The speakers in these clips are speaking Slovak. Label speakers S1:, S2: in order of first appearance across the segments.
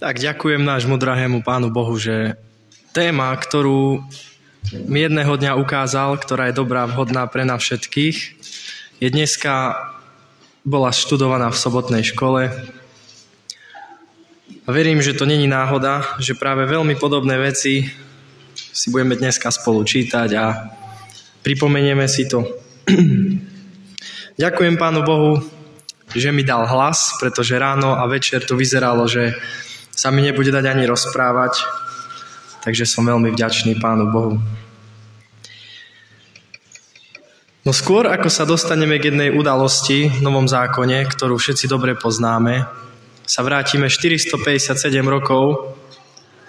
S1: Tak ďakujem nášmu drahému pánu Bohu, že téma, ktorú mi jedného dňa ukázal, ktorá je dobrá, vhodná pre nás všetkých, je dneska bola študovaná v sobotnej škole. A verím, že to není náhoda, že práve veľmi podobné veci si budeme dneska spolu čítať a pripomenieme si to. Ďakujem Pánu Bohu, že mi dal hlas, pretože ráno a večer to vyzeralo, že sa mi nebude dať ani rozprávať, takže som veľmi vďačný Pánu Bohu. No skôr, ako sa dostaneme k jednej udalosti v Novom zákone, ktorú všetci dobre poznáme, sa vrátime 457 rokov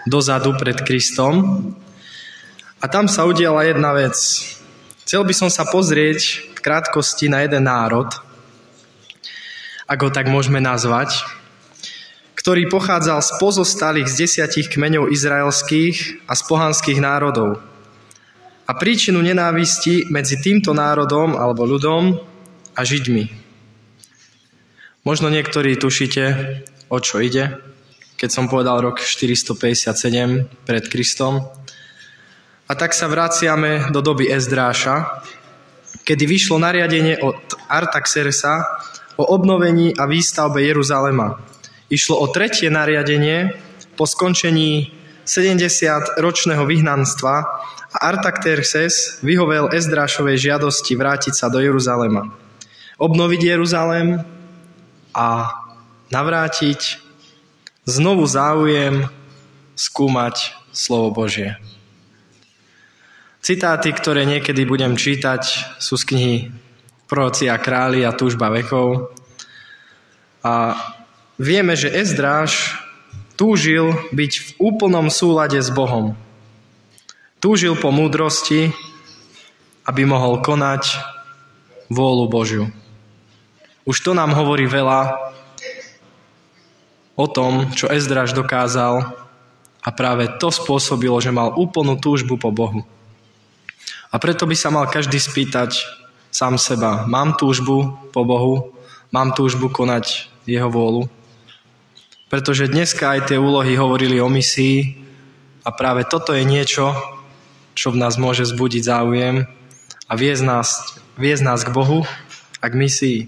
S1: dozadu pred Kristom a tam sa udiala jedna vec. Chcel by som sa pozrieť v krátkosti na jeden národ, ako tak môžeme nazvať, ktorý pochádzal z pozostalých z desiatich kmeňov izraelských a z pohanských národov – a príčinu nenávisti medzi týmto národom alebo ľudom a Židmi. Možno niektorí tušíte, o čo ide, keď som povedal rok 457 pred Kristom. A tak sa vraciame do doby Ezdráša, kedy vyšlo nariadenie od Artaxersa o obnovení a výstavbe Jeruzalema. Išlo o tretie nariadenie po skončení 70-ročného vyhnanstva a Artaxerxes vyhovel Ezdrášovej žiadosti vrátiť sa do Jeruzalema. Obnoviť Jeruzalém a navrátiť znovu záujem skúmať slovo Božie. Citáty, ktoré niekedy budem čítať, sú z knihy Proroci a králi a túžba vekov. A vieme, že Ezdráš túžil byť v úplnom súlade s Bohom. Túžil po múdrosti, aby mohol konať vôľu Božiu. Už to nám hovorí veľa o tom, čo Ezdraž dokázal a práve to spôsobilo, že mal úplnú túžbu po Bohu. A preto by sa mal každý spýtať sám seba, mám túžbu po Bohu, mám túžbu konať Jeho vôľu. Pretože dneska aj tie úlohy hovorili o misii a práve toto je niečo, čo v nás môže zbudiť záujem a viesť nás, viesť nás k Bohu a k misii.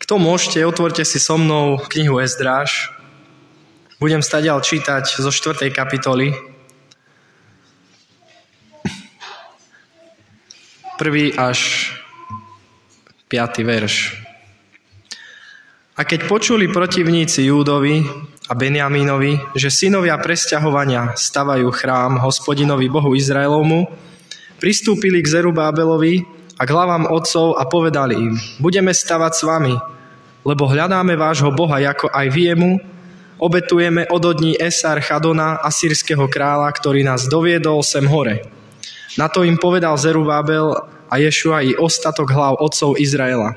S1: Kto môžete, otvorte si so mnou knihu Ezdráž. Budem stadiaľ čítať zo 4. kapitoly. Prvý až 5. verš. A keď počuli protivníci Júdovi, a Benjamínovi, že synovia presťahovania stavajú chrám hospodinovi Bohu Izraelovmu, pristúpili k Zerubábelovi a k hlavám otcov a povedali im, budeme stavať s vami, lebo hľadáme vášho Boha ako aj viemu, obetujeme ododní Esar Chadona, asýrskeho kráľa, ktorý nás doviedol sem hore. Na to im povedal Zerubábel a Ješua i ostatok hlav otcov Izraela.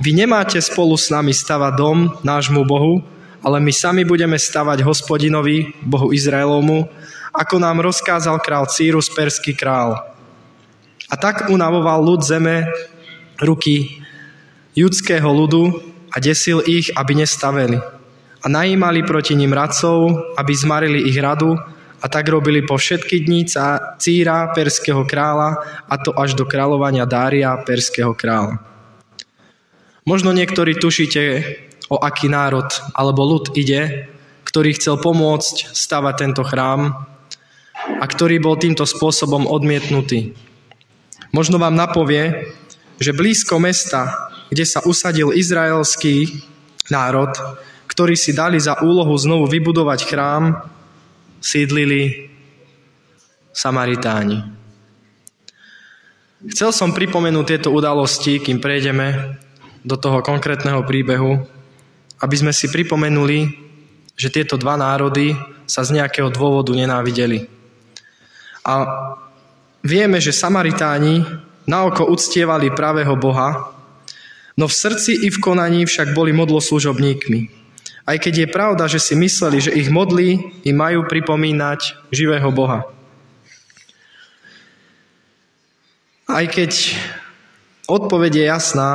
S1: Vy nemáte spolu s nami stavať dom nášmu Bohu, ale my sami budeme stavať hospodinovi, Bohu Izraelovmu, ako nám rozkázal král Círus, perský král. A tak unavoval ľud zeme ruky judského ľudu a desil ich, aby nestaveli. A najímali proti ním radcov, aby zmarili ich radu, a tak robili po všetky dní Círa, perského kráľa, a to až do kráľovania Dária, perského kráľa. Možno niektorí tušíte, o aký národ alebo ľud ide, ktorý chcel pomôcť stavať tento chrám a ktorý bol týmto spôsobom odmietnutý. Možno vám napovie, že blízko mesta, kde sa usadil izraelský národ, ktorí si dali za úlohu znovu vybudovať chrám, sídlili Samaritáni. Chcel som pripomenúť tieto udalosti, kým prejdeme do toho konkrétneho príbehu, aby sme si pripomenuli, že tieto dva národy sa z nejakého dôvodu nenávideli. A vieme, že Samaritáni na oko uctievali pravého Boha, no v srdci i v konaní však boli modloslužobníkmi. Aj keď je pravda, že si mysleli, že ich modlí im majú pripomínať živého Boha. Aj keď odpoveď je jasná,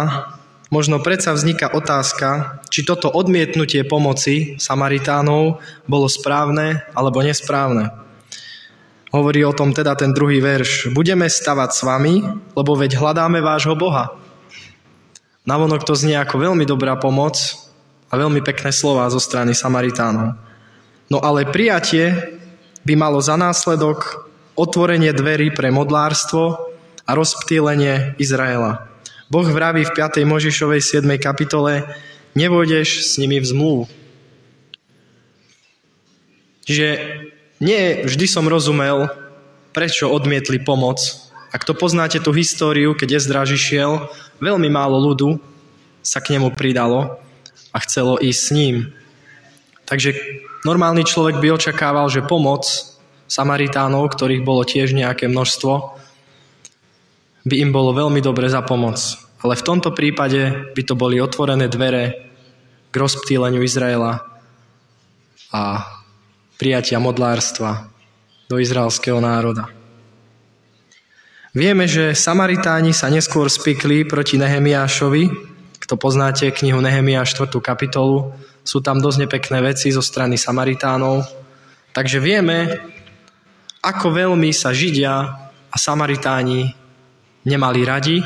S1: možno predsa vzniká otázka, či toto odmietnutie pomoci Samaritánov bolo správne alebo nesprávne. Hovorí o tom teda ten druhý verš. Budeme stavať s vami, lebo veď hľadáme vášho Boha. Navonok to znie ako veľmi dobrá pomoc a veľmi pekné slova zo strany Samaritánov. No ale prijatie by malo za následok otvorenie dverí pre modlárstvo a rozptýlenie Izraela. Boh vraví v 5. Možišovej 7. kapitole, nevôjdeš s nimi v zmluvu. Čiže nie vždy som rozumel, prečo odmietli pomoc. Ak to poznáte tú históriu, keď Ezdraž išiel, veľmi málo ľudu sa k nemu pridalo a chcelo ísť s ním. Takže normálny človek by očakával, že pomoc Samaritánov, ktorých bolo tiež nejaké množstvo, by im bolo veľmi dobre za pomoc. Ale v tomto prípade by to boli otvorené dvere k rozptýleniu Izraela a prijatia modlárstva do izraelského národa. Vieme, že Samaritáni sa neskôr spikli proti Nehemiášovi. Kto poznáte knihu Nehemiáš 4. kapitolu, sú tam dosť nepekné veci zo strany Samaritánov. Takže vieme, ako veľmi sa Židia a Samaritáni nemali radi.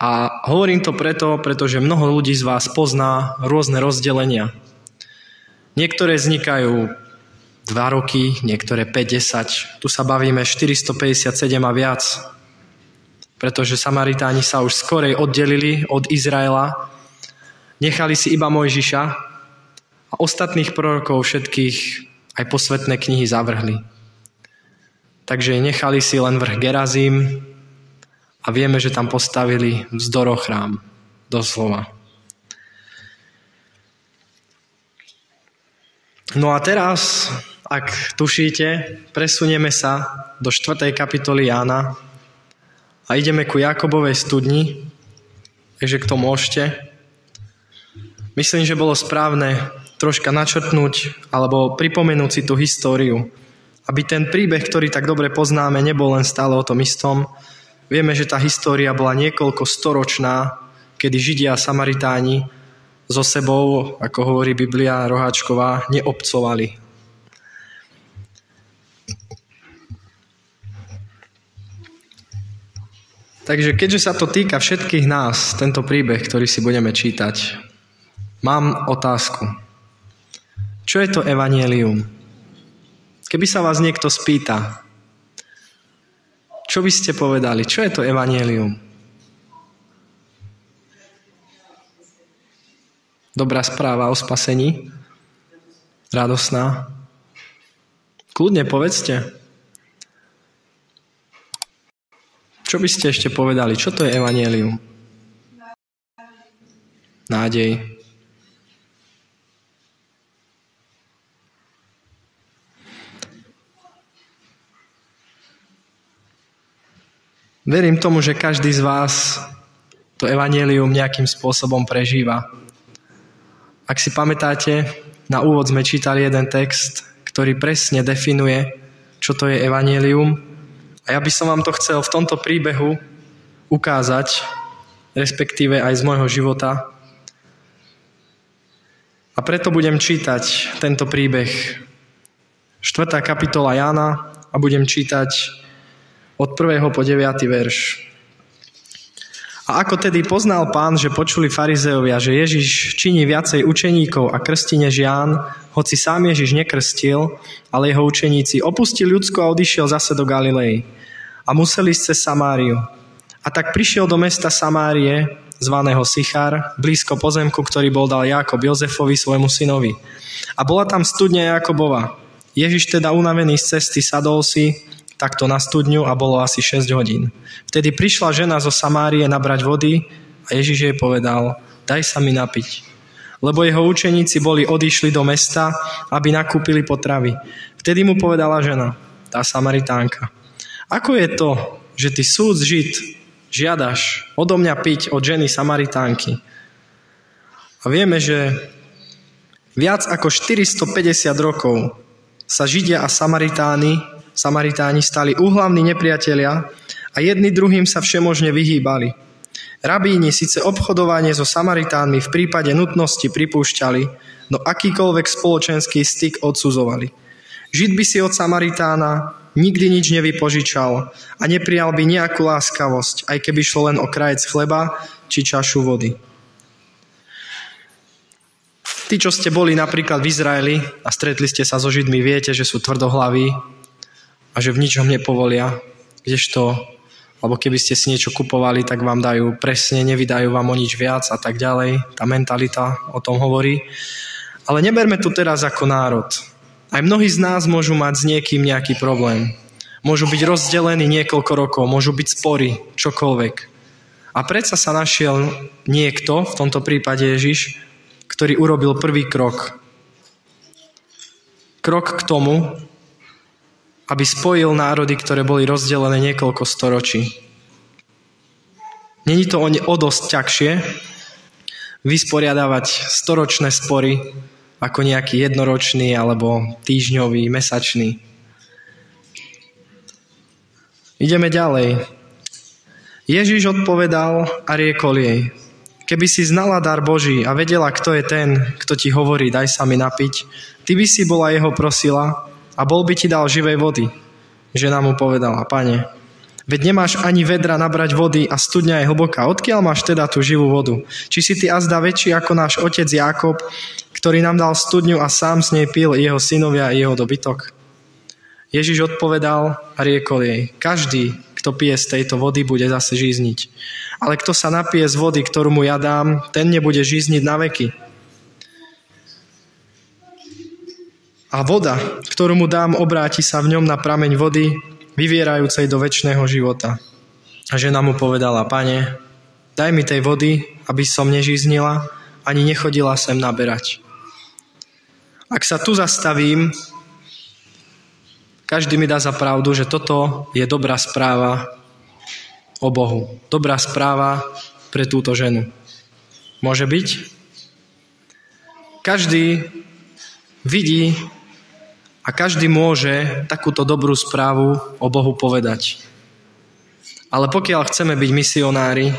S1: A hovorím to preto, pretože mnoho ľudí z vás pozná rôzne rozdelenia Niektoré vznikajú 2 roky, niektoré 50. Tu sa bavíme 457 a viac. Pretože Samaritáni sa už skorej oddelili od Izraela, nechali si iba Mojžiša a ostatných prorokov všetkých aj posvetné knihy zavrhli. Takže nechali si len vrch Gerazím a vieme, že tam postavili vzdorochrám, doslova. No a teraz, ak tušíte, presunieme sa do 4. kapitoly Jána a ideme ku Jakobovej studni, takže k tomu môžete. Myslím, že bolo správne troška načrtnúť alebo pripomenúť si tú históriu, aby ten príbeh, ktorý tak dobre poznáme, nebol len stále o tom istom. Vieme, že tá história bola niekoľko storočná, kedy Židia a Samaritáni so sebou, ako hovorí Biblia Roháčková, neobcovali. Takže keďže sa to týka všetkých nás, tento príbeh, ktorý si budeme čítať, mám otázku. Čo je to evanielium? Keby sa vás niekto spýta, čo by ste povedali? Čo je to evanielium? Dobrá správa o spasení. Radosná. Kľudne povedzte. Čo by ste ešte povedali? Čo to je evanielium? Nádej. Verím tomu, že každý z vás to evanielium nejakým spôsobom prežíva. Ak si pamätáte, na úvod sme čítali jeden text, ktorý presne definuje, čo to je evanielium. A ja by som vám to chcel v tomto príbehu ukázať, respektíve aj z môjho života. A preto budem čítať tento príbeh 4. kapitola Jána a budem čítať od 1. po 9. verš. A ako tedy poznal pán, že počuli farizeovia, že Ježiš činí viacej učeníkov a krsti než Ján, hoci sám Ježiš nekrstil, ale jeho učeníci, opustil ľudsko a odišiel zase do Galilei. A museli ísť cez Samáriu. A tak prišiel do mesta Samárie, zvaného Sichar, blízko pozemku, ktorý bol dal Jakob Jozefovi, svojmu synovi. A bola tam studňa Jakobova. Ježiš teda unavený z cesty sadol si takto na studňu a bolo asi 6 hodín. Vtedy prišla žena zo Samárie nabrať vody a Ježiš jej povedal, daj sa mi napiť. Lebo jeho učeníci boli odišli do mesta, aby nakúpili potravy. Vtedy mu povedala žena, tá Samaritánka, ako je to, že ty súd žid žiadaš odo mňa piť od ženy Samaritánky? A vieme, že viac ako 450 rokov sa Židia a Samaritáni Samaritáni stali úhlavní nepriatelia a jedni druhým sa všemožne vyhýbali. Rabíni síce obchodovanie so Samaritánmi v prípade nutnosti pripúšťali, no akýkoľvek spoločenský styk odsudzovali. Žid by si od Samaritána nikdy nič nevypožičal a neprijal by nejakú láskavosť, aj keby šlo len o krajec chleba či čašu vody. Tí, čo ste boli napríklad v Izraeli a stretli ste sa so Židmi, viete, že sú tvrdohlaví a že v ničom nepovolia, kdežto, alebo keby ste si niečo kupovali, tak vám dajú presne, nevydajú vám o nič viac a tak ďalej. Tá mentalita o tom hovorí. Ale neberme tu teraz ako národ. Aj mnohí z nás môžu mať s niekým nejaký problém. Môžu byť rozdelení niekoľko rokov, môžu byť spory, čokoľvek. A predsa sa našiel niekto, v tomto prípade Ježiš, ktorý urobil prvý krok. Krok k tomu, aby spojil národy, ktoré boli rozdelené niekoľko storočí. Není to o dosť ťažšie vysporiadavať storočné spory ako nejaký jednoročný alebo týždňový, mesačný. Ideme ďalej. Ježiš odpovedal a riekol jej, keby si znala dar Boží a vedela, kto je ten, kto ti hovorí, daj sa mi napiť, ty by si bola jeho prosila a bol by ti dal živej vody. Žena mu povedala, pane, veď nemáš ani vedra nabrať vody a studňa je hlboká. Odkiaľ máš teda tú živú vodu? Či si ty azda väčší ako náš otec Jakob, ktorý nám dal studňu a sám z nej pil jeho synovia a jeho dobytok? Ježiš odpovedal a riekol jej, každý, kto pije z tejto vody, bude zase žízniť. Ale kto sa napije z vody, ktorú mu ja dám, ten nebude žízniť na veky. A voda, ktorú mu dám, obráti sa v ňom na prameň vody, vyvierajúcej do väčšného života. A žena mu povedala, pane, daj mi tej vody, aby som nežíznila, ani nechodila sem naberať. Ak sa tu zastavím, každý mi dá za pravdu, že toto je dobrá správa o Bohu. Dobrá správa pre túto ženu. Môže byť? Každý vidí a každý môže takúto dobrú správu o Bohu povedať. Ale pokiaľ chceme byť misionári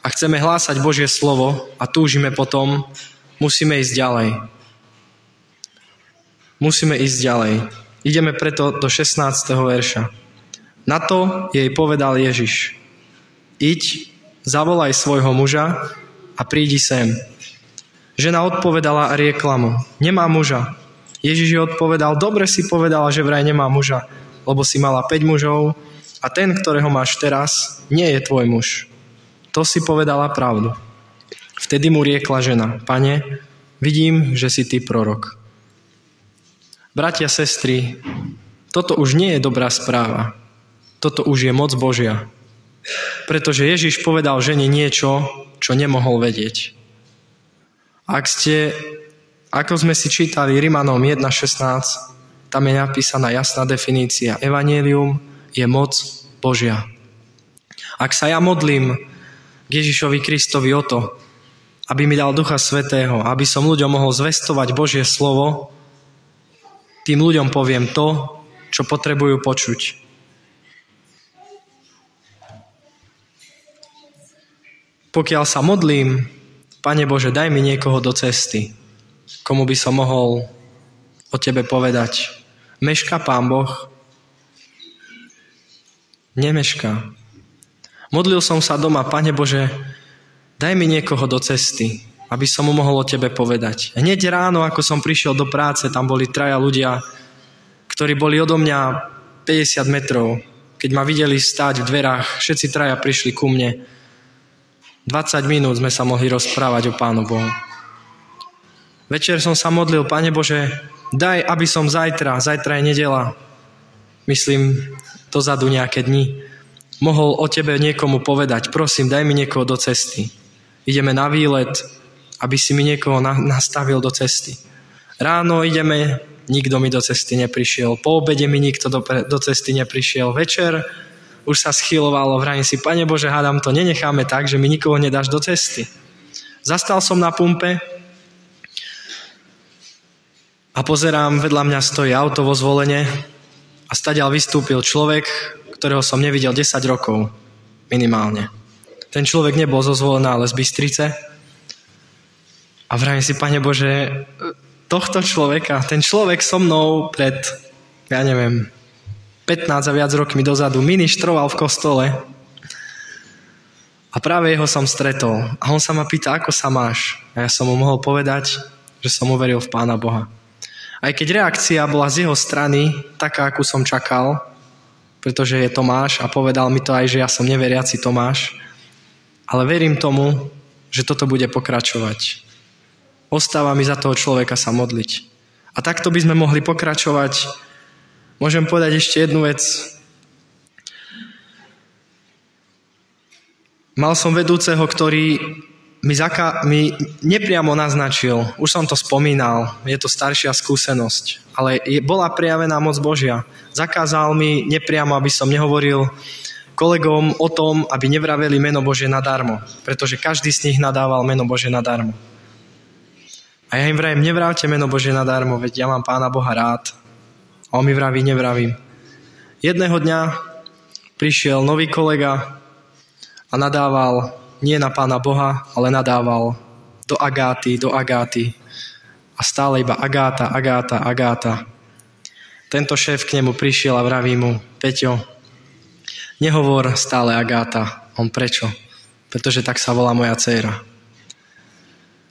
S1: a chceme hlásať Božie slovo a túžime potom, musíme ísť ďalej. Musíme ísť ďalej. Ideme preto do 16. verša. Na to jej povedal Ježiš. Iď, zavolaj svojho muža a prídi sem. Žena odpovedala a riekla mu, nemá muža. Ježiš jej odpovedal, dobre si povedala, že vraj nemá muža, lebo si mala 5 mužov a ten, ktorého máš teraz, nie je tvoj muž. To si povedala pravdu. Vtedy mu riekla žena, pane, vidím, že si ty prorok. Bratia, sestry, toto už nie je dobrá správa. Toto už je moc Božia. Pretože Ježiš povedal žene niečo, čo nemohol vedieť. Ak ste, ako sme si čítali Rimanom 1.16, tam je napísaná jasná definícia. Evangelium je moc Božia. Ak sa ja modlím k Ježišovi Kristovi o to, aby mi dal Ducha Svetého, aby som ľuďom mohol zvestovať Božie slovo, tým ľuďom poviem to, čo potrebujú počuť. Pokiaľ sa modlím, Pane Bože, daj mi niekoho do cesty, komu by som mohol o Tebe povedať. Meška Pán Boh? Nemeška. Modlil som sa doma, Pane Bože, daj mi niekoho do cesty, aby som mu mohol o tebe povedať. Hneď ráno, ako som prišiel do práce, tam boli traja ľudia, ktorí boli odo mňa 50 metrov. Keď ma videli stáť v dverách, všetci traja prišli ku mne. 20 minút sme sa mohli rozprávať o Pánu Bohu. Večer som sa modlil, Pane Bože, daj, aby som zajtra, zajtra je nedela, myslím, dozadu nejaké dni, mohol o Tebe niekomu povedať, prosím, daj mi niekoho do cesty. Ideme na výlet, aby si mi niekoho na, nastavil do cesty. Ráno ideme, nikto mi do cesty neprišiel. Po obede mi nikto do, do cesty neprišiel. Večer už sa schylovalo, vrajím si, Pane Bože, hádam to, nenecháme tak, že mi nikoho nedáš do cesty. Zastal som na pumpe a pozerám, vedľa mňa stojí auto vo zvolenie a stadiaľ vystúpil človek, ktorého som nevidel 10 rokov minimálne. Ten človek nebol zo Zvolena, ale z Bystrice. A vrajím si, Pane Bože, tohto človeka, ten človek so mnou pred, ja neviem, 15 a viac rokmi dozadu ministroval v kostole a práve jeho som stretol. A on sa ma pýta, ako sa máš? A ja som mu mohol povedať, že som uveril v Pána Boha. Aj keď reakcia bola z jeho strany taká, akú som čakal, pretože je Tomáš a povedal mi to aj, že ja som neveriaci Tomáš, ale verím tomu, že toto bude pokračovať. Ostáva mi za toho človeka sa modliť. A takto by sme mohli pokračovať Môžem povedať ešte jednu vec. Mal som vedúceho, ktorý mi, zaka- mi nepriamo naznačil, už som to spomínal, je to staršia skúsenosť, ale je, bola prijavená moc Božia. Zakázal mi nepriamo, aby som nehovoril kolegom o tom, aby nevraveli meno Bože nadarmo, pretože každý z nich nadával meno Bože nadarmo. A ja im vrajem, nevravte meno Bože nadarmo, veď ja mám Pána Boha rád a on mi vraví, nevravím. Jedného dňa prišiel nový kolega a nadával nie na pána Boha, ale nadával do Agáty, do Agáty. A stále iba Agáta, Agáta, Agáta. Tento šéf k nemu prišiel a vraví mu, Peťo, nehovor stále Agáta. On prečo? Pretože tak sa volá moja dcéra.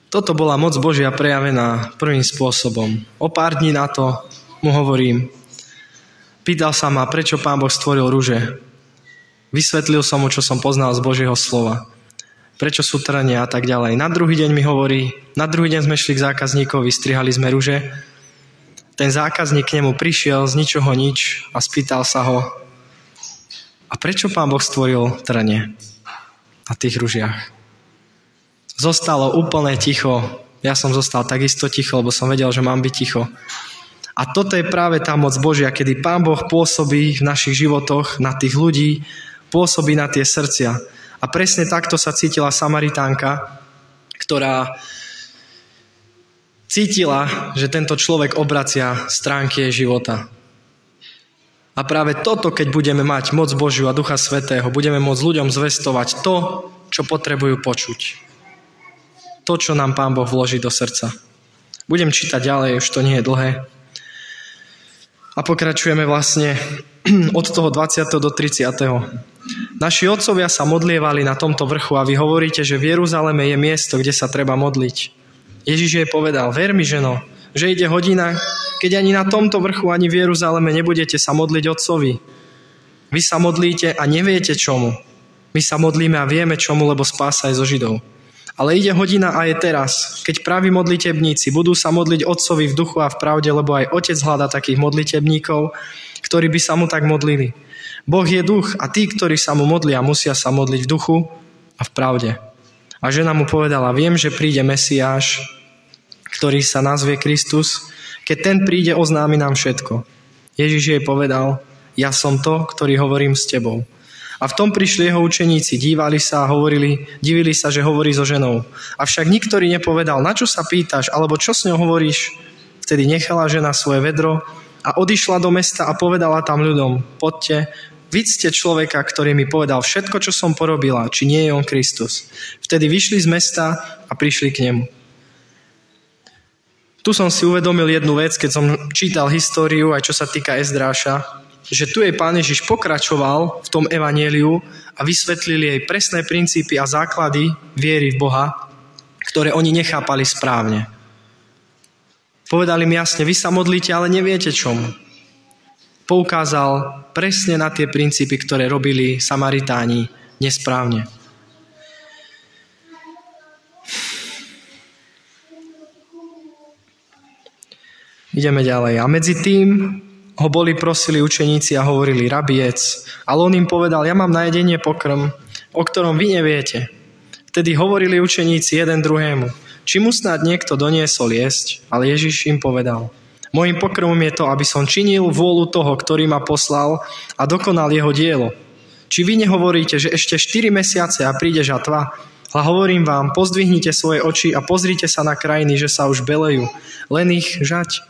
S1: Toto bola moc Božia prejavená prvým spôsobom. O pár dní na to mu hovorím, pýtal sa ma, prečo pán Boh stvoril rúže. Vysvetlil som mu, čo som poznal z Božieho slova. Prečo sú trania a tak ďalej. Na druhý deň mi hovorí, na druhý deň sme šli k zákazníkovi, strihali sme rúže. Ten zákazník k nemu prišiel z ničoho nič a spýtal sa ho, a prečo pán Boh stvoril trnie na tých ružiach? Zostalo úplne ticho. Ja som zostal takisto ticho, lebo som vedel, že mám byť ticho. A toto je práve tá moc Božia, kedy Pán Boh pôsobí v našich životoch na tých ľudí, pôsobí na tie srdcia. A presne takto sa cítila Samaritánka, ktorá cítila, že tento človek obracia stránky jej života. A práve toto, keď budeme mať moc Božiu a Ducha Svetého, budeme môcť ľuďom zvestovať to, čo potrebujú počuť. To, čo nám Pán Boh vloží do srdca. Budem čítať ďalej, už to nie je dlhé. A pokračujeme vlastne od toho 20. do 30. Naši otcovia sa modlievali na tomto vrchu a vy hovoríte, že v Jeruzaleme je miesto, kde sa treba modliť. Ježiš jej povedal, ver mi, ženo, že ide hodina, keď ani na tomto vrchu, ani v Jeruzaleme nebudete sa modliť otcovi. Vy sa modlíte a neviete čomu. My sa modlíme a vieme čomu, lebo spása je zo Židov. Ale ide hodina a je teraz, keď praví modlitebníci budú sa modliť Otcovi v duchu a v pravde, lebo aj Otec hľada takých modlitebníkov, ktorí by sa mu tak modlili. Boh je duch a tí, ktorí sa mu modlia, musia sa modliť v duchu a v pravde. A žena mu povedala, viem, že príde Mesiáš, ktorý sa nazvie Kristus, keď ten príde, oznámi nám všetko. Ježiš jej povedal, ja som to, ktorý hovorím s tebou. A v tom prišli jeho učeníci, dívali sa a hovorili, divili sa, že hovorí so ženou. Avšak niktorý nepovedal, na čo sa pýtaš, alebo čo s ňou hovoríš. Vtedy nechala žena svoje vedro a odišla do mesta a povedala tam ľuďom, poďte, Vidzte človeka, ktorý mi povedal všetko, čo som porobila, či nie je on Kristus. Vtedy vyšli z mesta a prišli k nemu. Tu som si uvedomil jednu vec, keď som čítal históriu, aj čo sa týka Ezdráša, že tu jej pán Ježiš pokračoval v tom evanieliu a vysvetlil jej presné princípy a základy viery v Boha, ktoré oni nechápali správne. Povedali mi jasne, vy sa modlíte, ale neviete čomu. Poukázal presne na tie princípy, ktoré robili Samaritáni nesprávne. Ideme ďalej. A medzi tým ho boli prosili učeníci a hovorili, rabiec. Ale on im povedal, ja mám na jedenie pokrm, o ktorom vy neviete. Vtedy hovorili učeníci jeden druhému, či mu snad niekto doniesol jesť, ale Ježiš im povedal, Mojím pokrmom je to, aby som činil vôľu toho, ktorý ma poslal a dokonal jeho dielo. Či vy nehovoríte, že ešte 4 mesiace a príde žatva? Ale hovorím vám, pozdvihnite svoje oči a pozrite sa na krajiny, že sa už belejú, len ich žať.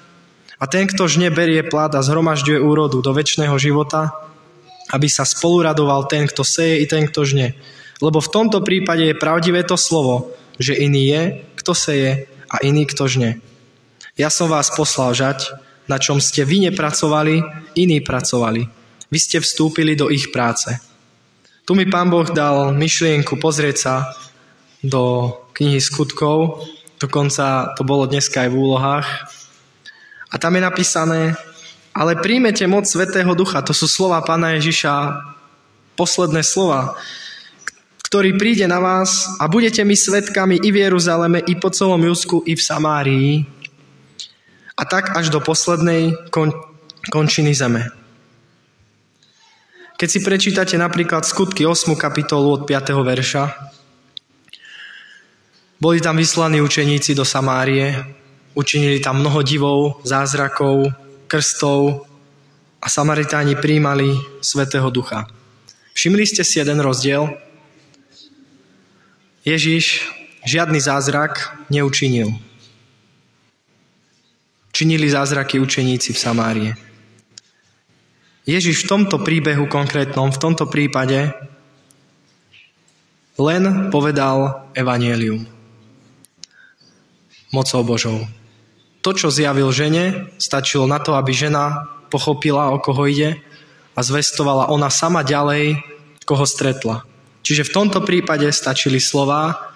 S1: A ten, kto žne, berie plát a zhromažďuje úrodu do väčšného života, aby sa spoluradoval ten, kto seje i ten, kto žne. Lebo v tomto prípade je pravdivé to slovo, že iný je, kto seje a iný, kto žne. Ja som vás poslal žať, na čom ste vy nepracovali, iní pracovali. Vy ste vstúpili do ich práce. Tu mi pán Boh dal myšlienku pozrieť sa do knihy skutkov, dokonca to bolo dneska aj v úlohách. A tam je napísané, ale príjmete moc Svetého Ducha. To sú slova pána Ježiša, posledné slova, ktorý príde na vás a budete mi svetkami i v Jeruzaleme, i po celom Jusku, i v Samárii. A tak až do poslednej kon- končiny zeme. Keď si prečítate napríklad skutky 8. kapitolu od 5. verša, boli tam vyslaní učeníci do Samárie, učinili tam mnoho divov, zázrakov, krstov a Samaritáni príjmali Svetého Ducha. Všimli ste si jeden rozdiel? Ježiš žiadny zázrak neučinil. Činili zázraky učeníci v Samárie. Ježiš v tomto príbehu konkrétnom, v tomto prípade len povedal evanielium. Mocou Božou. To, čo zjavil žene, stačilo na to, aby žena pochopila, o koho ide a zvestovala ona sama ďalej, koho stretla. Čiže v tomto prípade stačili slova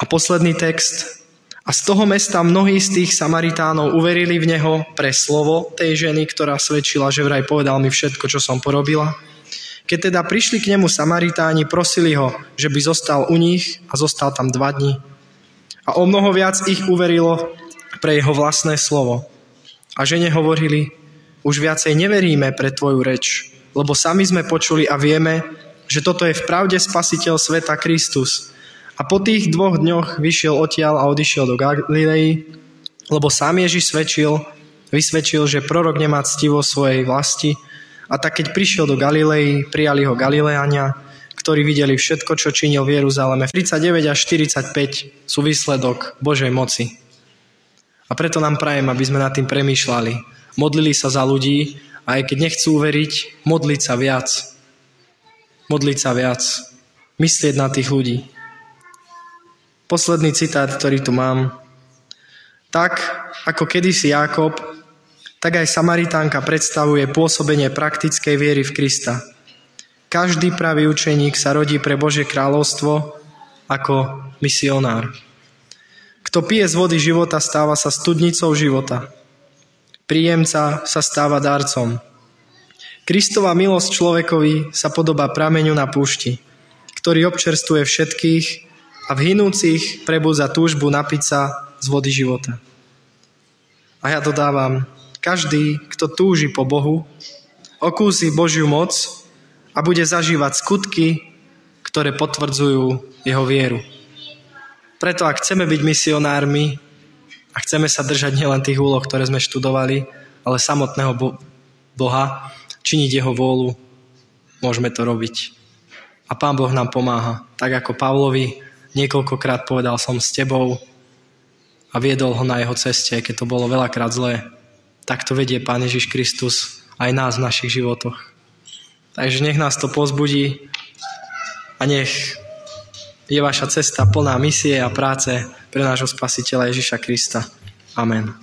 S1: a posledný text. A z toho mesta mnohí z tých Samaritánov uverili v neho pre slovo tej ženy, ktorá svedčila, že vraj povedal mi všetko, čo som porobila. Keď teda prišli k nemu Samaritáni, prosili ho, že by zostal u nich a zostal tam dva dní. A o mnoho viac ich uverilo pre jeho vlastné slovo. A žene hovorili, už viacej neveríme pre tvoju reč, lebo sami sme počuli a vieme, že toto je v pravde spasiteľ sveta Kristus. A po tých dvoch dňoch vyšiel odtiaľ a odišiel do Galilei, lebo sám Ježiš svedčil, vysvedčil, že prorok nemá ctivo svojej vlasti, a tak keď prišiel do Galilei, prijali ho Galileania, ktorí videli všetko, čo činil v Jeruzaleme. 39 až 45 sú výsledok Božej moci. A preto nám prajem, aby sme nad tým premýšľali. Modlili sa za ľudí a aj keď nechcú uveriť, modliť sa viac. Modliť sa viac. Myslieť na tých ľudí. Posledný citát, ktorý tu mám. Tak, ako kedysi Jákob, tak aj Samaritánka predstavuje pôsobenie praktickej viery v Krista. Každý pravý učeník sa rodí pre Božie kráľovstvo ako misionár. Kto pije z vody života, stáva sa studnicou života. Príjemca sa stáva darcom. Kristová milosť človekovi sa podobá prameňu na púšti, ktorý občerstvuje všetkých a v hinúcich prebudza túžbu napiť sa z vody života. A ja dodávam, každý, kto túži po Bohu, okúsi Božiu moc a bude zažívať skutky, ktoré potvrdzujú jeho vieru. Preto ak chceme byť misionármi a chceme sa držať nielen tých úloh, ktoré sme študovali, ale samotného Boha, činiť Jeho vôľu, môžeme to robiť. A Pán Boh nám pomáha. Tak ako Pavlovi niekoľkokrát povedal som s tebou a viedol ho na jeho ceste, keď to bolo veľakrát zlé. Tak to vedie Pán Ježiš Kristus aj nás v našich životoch. Takže nech nás to pozbudí a nech je vaša cesta plná misie a práce pre nášho spasiteľa Ježiša Krista. Amen.